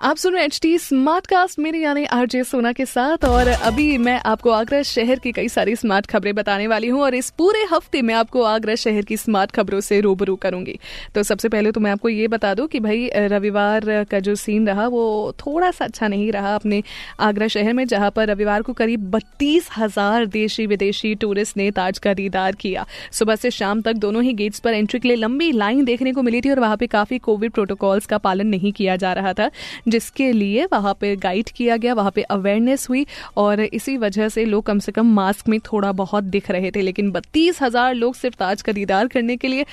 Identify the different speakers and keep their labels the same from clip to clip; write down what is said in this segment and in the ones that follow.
Speaker 1: आप सुन रहे H T smart cast मेरे यानी आरजे सोना के साथ, और अभी मैं आपको आगरा शहर की कई सारी स्मार्ट खबरें बताने वाली हूँ, और इस पूरे हफ़्ते में आपको आगरा शहर की स्मार्ट खबरों से रूबरू करूँगी। तो सबसे पहले तो मैं आपको ये बता दूँ कि भाई, रविवार का जो सीन रहा, वो थोड़ा सा अच्छा नहीं रहा अपने आगरा शहर में, जहाँ पर रविवार को करीब बत्तीस हज़ार देशी विदेशी टूरिस्ट ने ताज का दीदार किया। सुबह से शाम तक दोनों ही गेट्स पर एंट्री के लिए लंबी लाइन देखने को मिली थी, और वहाँ पे काफ़ी कोविड प्रोटोकॉल्स का पालन नहीं किया जा रहा था। जिसके लिए वहाँ पे गाइड किया गया, वहाँ पे अवेयरनेस हुई और इसी वजह से लोग कम से कम मास्क में थोड़ा बहुत दिख रहे थे। लेकिन बत्तीस हज़ार लोग सिर्फ़ ताज का दीदार करने के लिए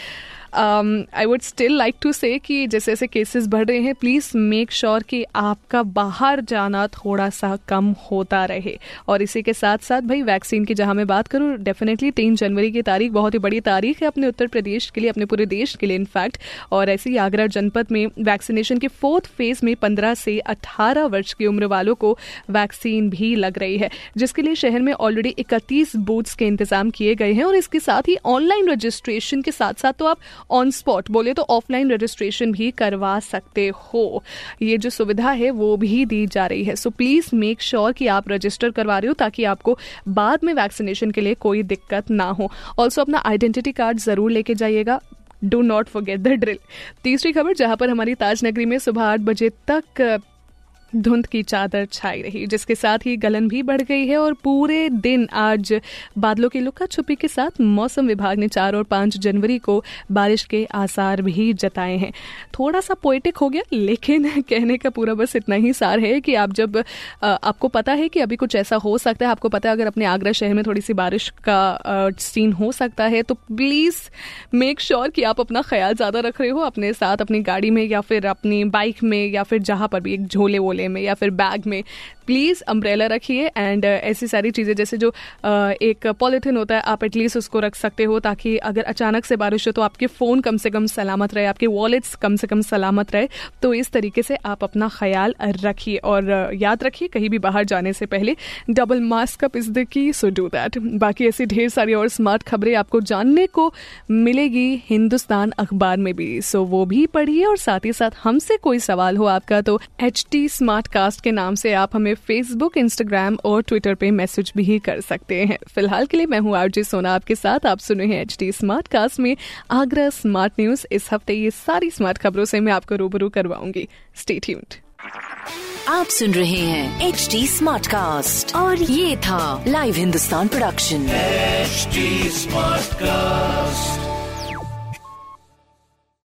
Speaker 1: I would still like to say कि जैसे जैसे केसेस बढ़ रहे हैं प्लीज़ मेक श्योर कि आपका बाहर जाना थोड़ा सा कम होता रहे। और इसी के साथ साथ भाई वैक्सीन की जहाँ मैं बात करूँ डेफिनेटली तीन जनवरी की तारीख बहुत ही बड़ी तारीख है अपने उत्तर प्रदेश के लिए, अपने पूरे देश के लिए इनफैक्ट और ऐसे ही आगरा जनपद में वैक्सीनेशन के फोर्थ फ़ेज़ में पंद्रह से अट्ठारह वर्ष की उम्र वालों को वैक्सीन भी लग रही है, जिसके लिए शहर में ऑलरेडी इकतीस बूथ्स के इंतज़ाम किए गए हैं और इसके साथ ही ऑनलाइन रजिस्ट्रेशन के साथ साथ तो आप ऑन स्पॉट बोले तो ऑफलाइन रजिस्ट्रेशन भी करवा सकते हो। ये जो सुविधा है वो भी दी जा रही है। सो प्लीज़ मेक श्योर कि आप रजिस्टर करवा रहे हो ताकि आपको बाद में वैक्सीनेशन के लिए कोई दिक्कत ना हो। ऑल्सो अपना आइडेंटिटी कार्ड ज़रूर लेके जाइएगा। Do not forget the drill. तीसरी खबर, जहाँ पर हमारी ताजनगरी में सुबह आठ बजे तक धुंध की चादर छाई रही, जिसके साथ ही गलन भी बढ़ गई है और पूरे दिन आज बादलों की लुका छुपी के साथ मौसम विभाग ने चार और पाँच जनवरी को बारिश के आसार भी जताए हैं। थोड़ा सा पोइटिक हो गया, लेकिन कहने का पूरा बस इतना ही सार है कि आप जब आपको पता है कि अभी कुछ ऐसा हो सकता है, आपको पता है अगर अपने आगरा शहर में थोड़ी सी बारिश का सीन हो सकता है तो प्लीज़ मेक श्योर कि आप अपना ख्याल ज़्यादा रख रहे हो अपने साथ, अपनी गाड़ी में या फिर अपनी बाइक में या फिर जहाँ पर भी एक झोले वोले में या फिर बैग में प्लीज़ अम्ब्रेला रखिए एंड uh, ऐसी सारी चीज़ें जैसे जो uh, एक पॉलिथिन होता है आप एटलीस्ट उसको रख सकते हो ताकि अगर अचानक से बारिश हो तो आपके फ़ोन कम से कम सलामत रहे आपके वॉलेट्स कम से कम सलामत रहे। तो इस तरीके से आप अपना ख्याल रखिए और uh, याद रखिए कहीं भी बाहर जाने से पहले double mask up is the key so do that बाकी ऐसी ढेर सारी और स्मार्ट खबरें आपको जानने को मिलेगी हिंदुस्तान अखबार में भी। सो वो भी पढ़िए और साथ ही साथ हमसे कोई सवाल हो आपका तो एच टी स्मार्ट कास्ट के नाम से आप हमें फेसबुक इंस्टाग्राम और ट्विटर पे मैसेज भी कर सकते हैं। फ़िलहाल के लिए मैं हूँ आरजे सोना आपके साथ आप सुन रहे हैं एच डी स्मार्ट कास्ट में आगरा स्मार्ट न्यूज़ इस हफ़्ते ये सारी स्मार्ट खबरों से मैं आपको रूबरू करवाऊँगी। स्टे ट्यून्ड
Speaker 2: आप सुन रहे हैं एच डी स्मार्ट कास्ट और ये था live Hindustan production
Speaker 3: HD Smartcast.